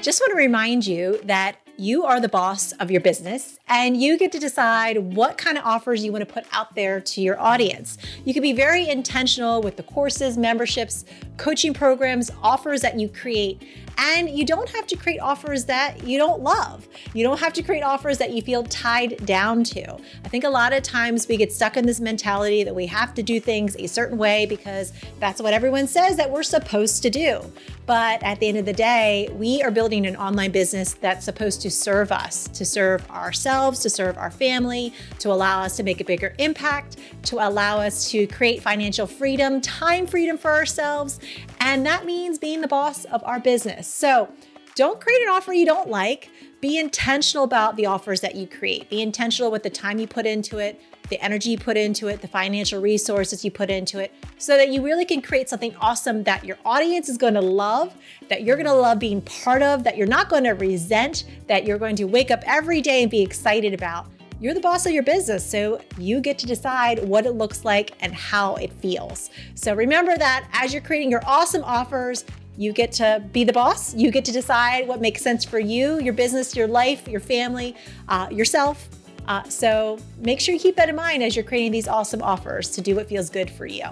Just want to remind you that you are the boss of your business and you get to decide what kind of offers you want to put out there to your audience. You can be very intentional with the courses, memberships, coaching programs, offers that you create. And you don't have to create offers that you don't love. You don't have to create offers that you feel tied down to. I think a lot of times we get stuck in this mentality that we have to do things a certain way because that's what everyone says that we're supposed to do. But at the end of the day, we are building an online business that's supposed to serve us, to serve ourselves, to serve our family, to allow us to make a bigger impact, to allow us to create financial freedom, time freedom for ourselves. And that means being the boss of our business. So don't create an offer you don't like. Be intentional about the offers that you create. Be intentional with the time you put into it, the energy you put into it, the financial resources you put into it, so that you really can create something awesome that your audience is going to love, that you're going to love being part of, that you're not going to resent, that you're going to wake up every day and be excited about. You're the boss of your business, so you get to decide what it looks like and how it feels. So remember that as you're creating your awesome offers, you get to be the boss. You get to decide what makes sense for you, your business, your life, your family, uh, yourself. Uh, so make sure you keep that in mind as you're creating these awesome offers to do what feels good for you.